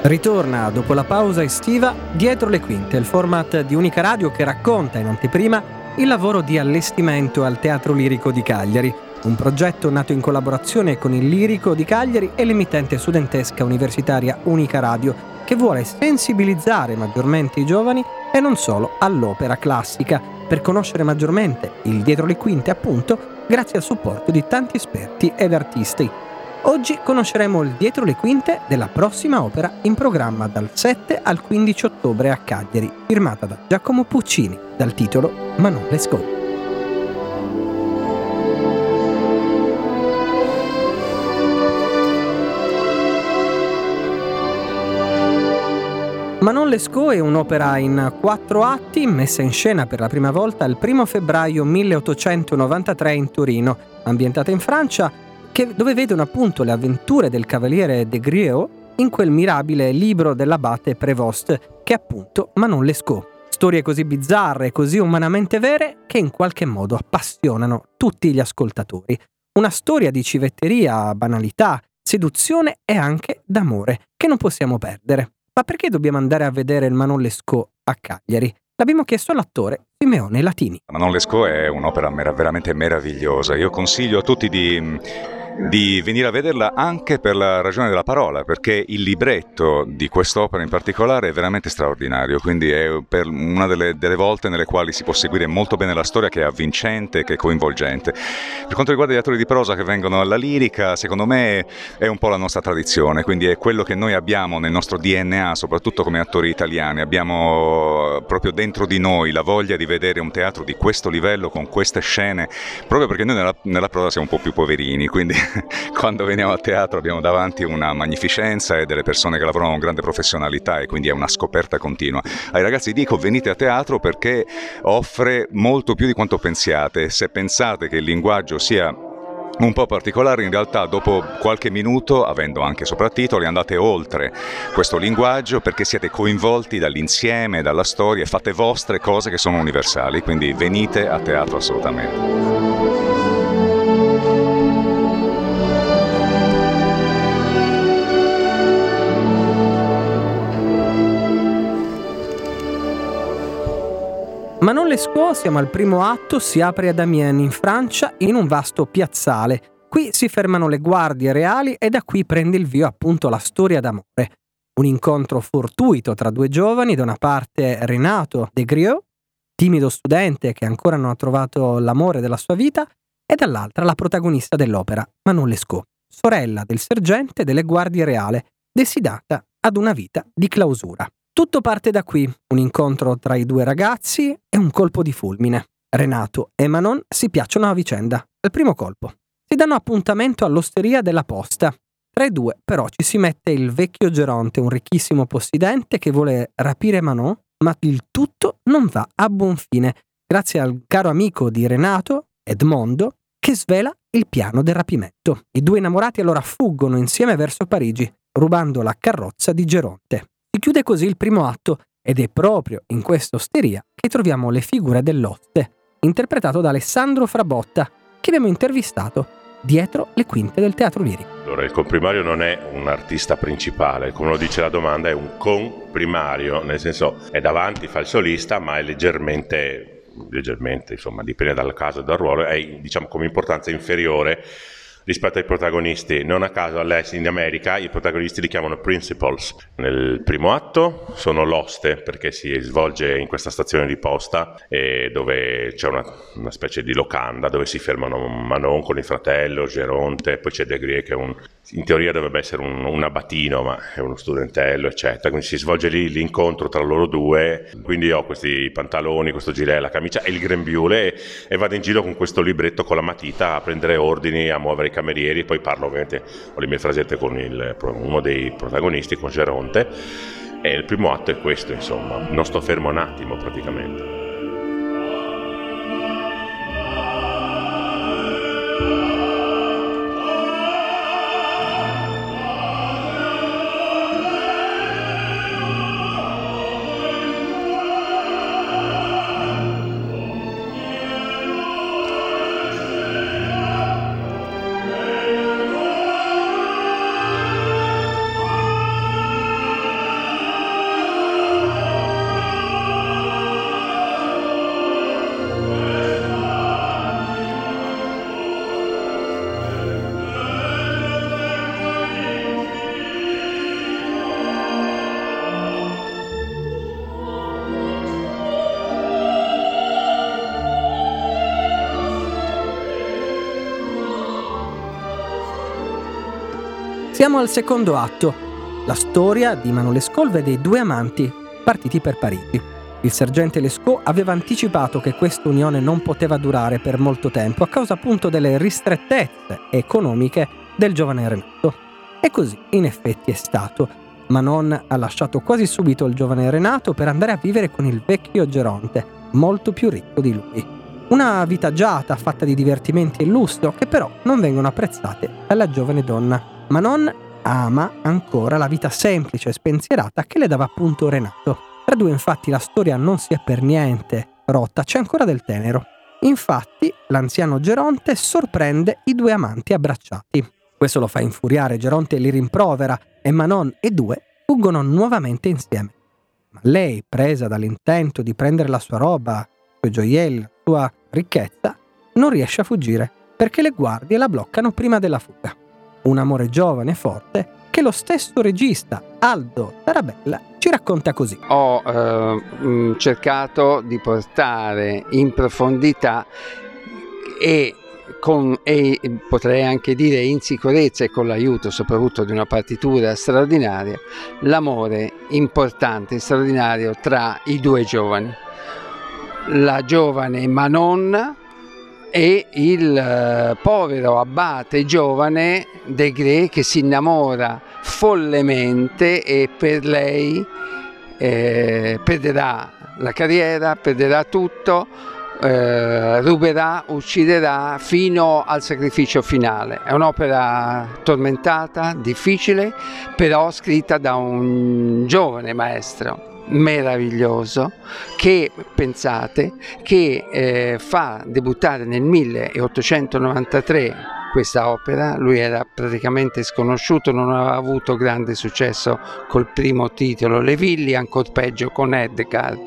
Ritorna dopo la pausa estiva Dietro le quinte, il format di Unica Radio che racconta in anteprima il lavoro di allestimento al Teatro Lirico di Cagliari, un progetto nato in collaborazione con il Lirico di Cagliari e l'emittente studentesca universitaria Unica Radio, che vuole sensibilizzare maggiormente i giovani e non solo all'opera classica, per conoscere maggiormente il dietro le quinte appunto grazie al supporto di tanti esperti ed artisti. Oggi conosceremo il dietro le quinte della prossima opera in programma dal 7 al 15 ottobre a Cagliari, firmata da Giacomo Puccini, dal titolo Manon Lescaut. Manon Lescaut è un'opera in quattro atti messa in scena per la prima volta il 1 febbraio 1893 in Torino, ambientata in Francia che, dove vedono appunto le avventure del cavaliere de Grieux in quel mirabile libro dell'abate Prevost, che è appunto Manon Lescaut. Storie così bizzarre così umanamente vere che in qualche modo appassionano tutti gli ascoltatori. Una storia di civetteria, banalità, seduzione e anche d'amore, che non possiamo perdere. Ma perché dobbiamo andare a vedere il Manon Lescaut a Cagliari? L'abbiamo chiesto all'attore Simeone Latini. Manon Lescaut è un'opera veramente meravigliosa. Io consiglio a tutti di di venire a vederla anche per la ragione della parola, perché il libretto di quest'opera in particolare è veramente straordinario, quindi è una delle, delle volte nelle quali si può seguire molto bene la storia che è avvincente, che è coinvolgente. Per quanto riguarda gli attori di prosa che vengono alla lirica, secondo me è un po' la nostra tradizione, quindi è quello che noi abbiamo nel nostro DNA, soprattutto come attori italiani, abbiamo proprio dentro di noi la voglia di vedere un teatro di questo livello, con queste scene, proprio perché noi nella, nella prosa siamo un po' più poverini, quindi quando veniamo a teatro abbiamo davanti una magnificenza e delle persone che lavorano con grande professionalità e quindi è una scoperta continua. Ai ragazzi dico venite a teatro perché offre molto più di quanto pensiate. Se pensate che il linguaggio sia un po' particolare, in realtà dopo qualche minuto, avendo anche soprattitoli, andate oltre questo linguaggio perché siete coinvolti dall'insieme, dalla storia e fate vostre cose che sono universali, quindi venite a teatro assolutamente. Manon Lescaut, siamo al primo atto, si apre ad Amiens in Francia in un vasto piazzale. Qui si fermano le guardie reali e da qui prende il via appunto la storia d'amore. Un incontro fortuito tra due giovani, da una parte Renato de Grieux, timido studente che ancora non ha trovato l'amore della sua vita, e dall'altra la protagonista dell'opera, Manon Lescaut, sorella del sergente delle guardie reale, destinata ad una vita di clausura. Tutto parte da qui, un incontro tra i due ragazzi e un colpo di fulmine. Renato e Manon si piacciono a vicenda, al primo colpo. Si danno appuntamento all'osteria della posta. Tra i due però ci si mette il vecchio Geronte, un ricchissimo possidente che vuole rapire Manon, ma il tutto non va a buon fine, grazie al caro amico di Renato, Edmondo, che svela il piano del rapimento. I due innamorati allora fuggono insieme verso Parigi, rubando la carrozza di Geronte. Si chiude così il primo atto ed è proprio in questa osteria che troviamo le figure dell'oste, interpretato da Alessandro Frabotta, che abbiamo intervistato dietro le quinte del teatro lirico. Allora, il comprimario non è un artista principale, come lo dice la domanda, è un comprimario, nel senso è davanti, fa il solista, ma è leggermente, leggermente, insomma, dipende dal caso e dal ruolo, è diciamo come importanza inferiore rispetto ai protagonisti. Non a caso all'est in America i protagonisti li chiamano principals. Nel primo atto sono l'oste perché si svolge in questa stazione di posta dove c'è una, una, specie di locanda dove si fermano Manon con il fratello, Geronte, poi c'è De Grie che è un in teoria dovrebbe essere un, un abatino, ma è uno studentello, eccetera. Quindi si svolge lì l'incontro tra loro due. Quindi ho questi pantaloni, questo gilet, la camicia e il grembiule e, e, vado in giro con questo libretto con la matita a prendere ordini, a muovere i camerieri. Poi parlo ovviamente, ho le mie frasette con il, uno dei protagonisti, con Geronte. E il primo atto è questo, insomma. Non sto fermo un attimo praticamente. Siamo al secondo atto, la storia di Manon Lescaut e dei due amanti partiti per Parigi. Il sergente Lescaut aveva anticipato che questa unione non poteva durare per molto tempo a causa appunto delle ristrettezze economiche del giovane Renato. E così in effetti è stato. Manon ha lasciato quasi subito il giovane Renato per andare a vivere con il vecchio Geronte, molto più ricco di lui. Una vita agiata, fatta di divertimenti e lusso, che però non vengono apprezzate dalla giovane donna ma non ama ancora la vita semplice e spensierata che le dava appunto Renato. Tra due infatti la storia non si è per niente rotta, c'è ancora del tenero. Infatti l'anziano Geronte sorprende i due amanti abbracciati. Questo lo fa infuriare, Geronte li rimprovera e Manon e due fuggono nuovamente insieme. Ma lei, presa dall'intento di prendere la sua roba, i suoi gioielli, la sua ricchezza, non riesce a fuggire perché le guardie la bloccano prima della fuga un amore giovane e forte che lo stesso regista Aldo Tarabella ci racconta così. Ho eh, cercato di portare in profondità e con, e potrei anche dire in sicurezza e con l'aiuto soprattutto di una partitura straordinaria, l'amore importante e straordinario tra i due giovani. La giovane Manon e il eh, povero abate giovane Degré che si innamora follemente e per lei eh, perderà la carriera, perderà tutto, eh, ruberà, ucciderà fino al sacrificio finale. È un'opera tormentata, difficile, però scritta da un giovane maestro meraviglioso che pensate che eh, fa debuttare nel 1893 questa opera, lui era praticamente sconosciuto, non aveva avuto grande successo col primo titolo, Le Villi, ancora peggio con Edgar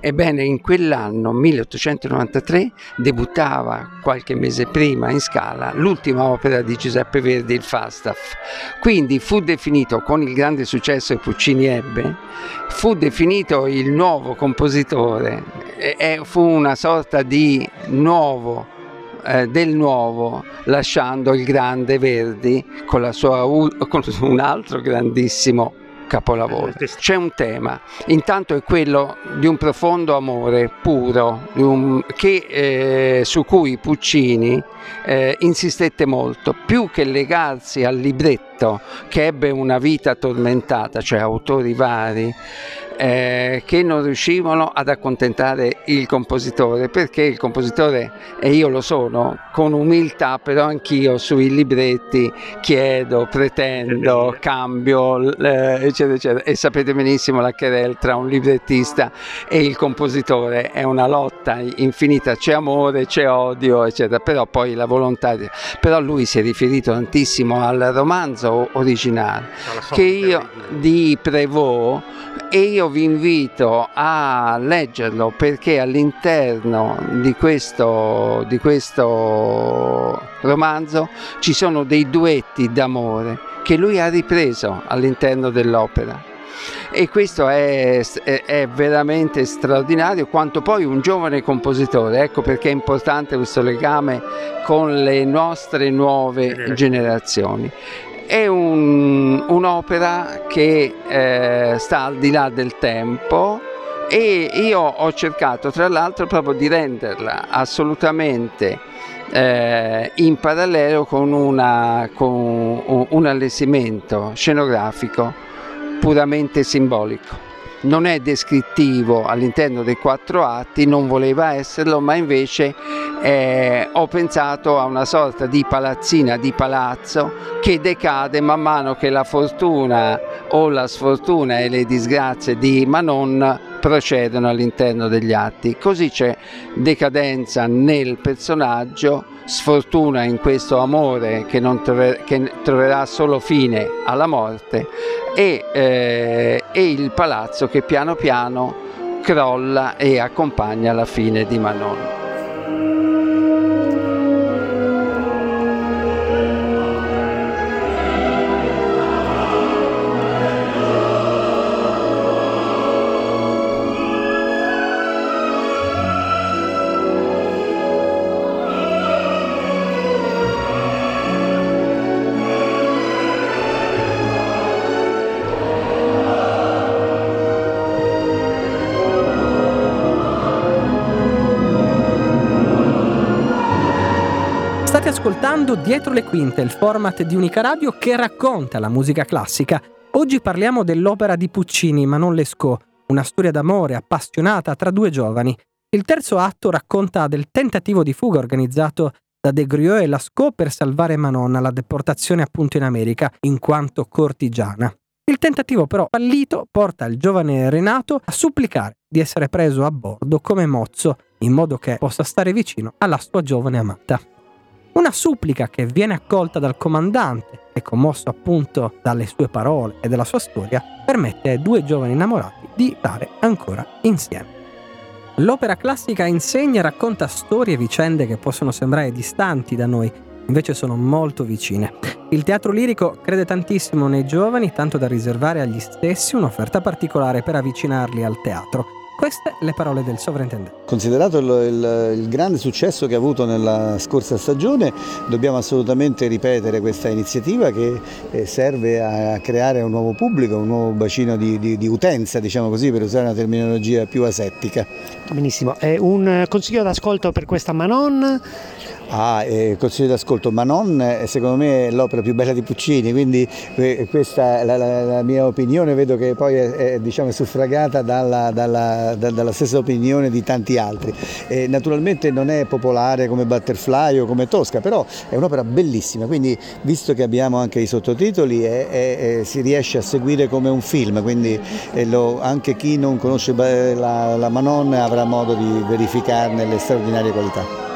Ebbene, in quell'anno, 1893, debuttava qualche mese prima in Scala l'ultima opera di Giuseppe Verdi, il Falstaff. Quindi fu definito, con il grande successo che Puccini ebbe, fu definito il nuovo compositore, e fu una sorta di nuovo eh, del nuovo, lasciando il grande Verdi con, sua, con un altro grandissimo capolavoro. C'è un tema, intanto è quello di un profondo amore puro, un, che, eh, su cui Puccini eh, insistette molto, più che legarsi al libretto che ebbe una vita tormentata, cioè autori vari, eh, che non riuscivano ad accontentare il compositore perché il compositore e io lo sono con umiltà però anch'io sui libretti chiedo, pretendo, cambio eh, eccetera eccetera. E sapete benissimo la querel tra un librettista e il compositore. È una lotta infinita. C'è amore, c'è odio eccetera però poi la volontà però lui si è riferito tantissimo al romanzo originale che io di Prévost e io vi invito a leggerlo perché all'interno di questo, di questo romanzo ci sono dei duetti d'amore che lui ha ripreso all'interno dell'opera. E questo è, è, è, veramente straordinario quanto poi un giovane compositore ecco perché è importante questo legame con le nostre nuove generazioni è un, un'opera che eh, sta al di là del tempo e io ho cercato tra l'altro proprio di renderla assolutamente eh, in parallelo con, una, con un allestimento scenografico puramente simbolico non è descrittivo all'interno dei quattro atti, non voleva esserlo, ma invece eh, ho pensato a una sorta di palazzina, di palazzo che decade man mano che la fortuna o la sfortuna e le disgrazie di Manon procedono all'interno degli atti. Così c'è decadenza nel personaggio, sfortuna in questo amore che, trover- che troverà solo fine alla morte e, eh, e il palazzo che piano piano crolla e accompagna la fine di Manon. Ascoltando Dietro le quinte, il format di Unica Radio che racconta la musica classica. Oggi parliamo dell'opera di Puccini, ma non Lescaut, una storia d'amore appassionata tra due giovani. Il terzo atto racconta del tentativo di fuga organizzato da De Grieux e Lascaux per salvare Manon alla deportazione appunto in America, in quanto cortigiana. Il tentativo però fallito porta il giovane Renato a supplicare di essere preso a bordo come mozzo, in modo che possa stare vicino alla sua giovane amata. Una supplica che viene accolta dal comandante e commosso appunto dalle sue parole e dalla sua storia, permette ai due giovani innamorati di stare ancora insieme. L'opera classica insegna e racconta storie e vicende che possono sembrare distanti da noi, invece sono molto vicine. Il teatro lirico crede tantissimo nei giovani, tanto da riservare agli stessi un'offerta particolare per avvicinarli al teatro queste le parole del sovrintendente. Considerato il, il, il, grande successo che ha avuto nella scorsa stagione, dobbiamo assolutamente ripetere questa iniziativa che eh, serve a creare un nuovo pubblico, un nuovo bacino di, di, di utenza, diciamo così, per usare una terminologia più asettica. Benissimo, è un consiglio d'ascolto per questa Manon Ah, eh, consiglio d'ascolto, ma non eh, secondo me è l'opera più bella di Puccini, quindi eh, questa è la, la, la, mia opinione, vedo che poi è, è diciamo, suffragata dalla, dalla, da, dalla, stessa opinione di tanti altri. Eh, naturalmente non è popolare come Butterfly o come Tosca, però è un'opera bellissima, quindi visto che abbiamo anche i sottotitoli è, si riesce a seguire come un film, quindi eh, lo, anche chi non conosce la, la Manon avrà modo di verificarne le straordinarie qualità.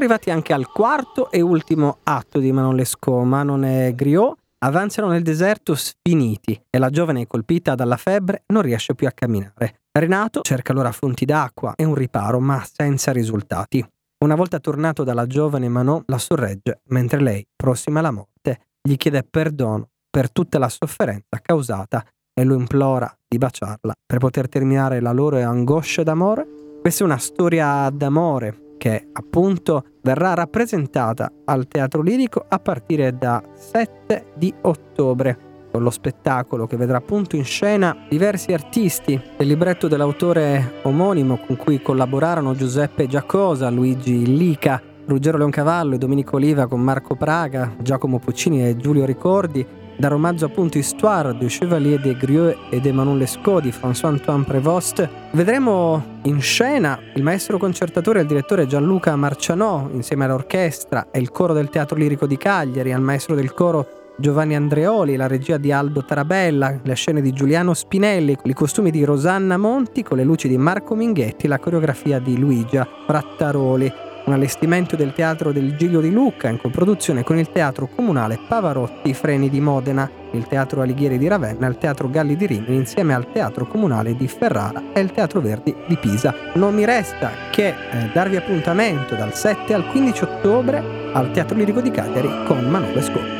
arrivati anche al quarto e ultimo atto di Manon Lescaut. Manon e Griot avanzano nel deserto sfiniti e la giovane colpita dalla febbre non riesce più a camminare. Renato cerca allora fonti d'acqua e un riparo, ma senza risultati. Una volta tornato dalla giovane Manon la sorregge, mentre lei, prossima alla morte, gli chiede perdono per tutta la sofferenza causata e lo implora di baciarla per poter terminare la loro angoscia d'amore. Questa è una storia d'amore che appunto verrà rappresentata al Teatro Lirico a partire da 7 di ottobre con lo spettacolo che vedrà appunto in scena diversi artisti. Del libretto dell'autore omonimo con cui collaborarono Giuseppe Giacosa, Luigi Lica, Ruggero Leoncavallo e Domenico Oliva con Marco Praga, Giacomo Puccini e Giulio Ricordi, dal romanzo appunto Histoire du Chevalier de Grieux et de Manon Lescaut di François-Antoine Prévost, vedremo in scena il maestro concertatore e il direttore Gianluca Marcianò insieme all'orchestra e il coro del Teatro Lirico di Cagliari, al maestro del coro Giovanni Andreoli, la regia di Aldo Tarabella, le scene di Giuliano Spinelli, i costumi di Rosanna Monti con le luci di Marco Minghetti, la coreografia di Luigia Frattaroli un allestimento del Teatro del Giglio di Lucca in coproduzione con il Teatro Comunale Pavarotti Freni di Modena. il Teatro Alighieri di Ravenna, il Teatro Galli di Rimini insieme al Teatro Comunale di Ferrara e il Teatro Verdi di Pisa. Non mi resta che eh, darvi appuntamento dal 7 al 15 ottobre al Teatro Lirico di Cagliari con Manolo Scotti.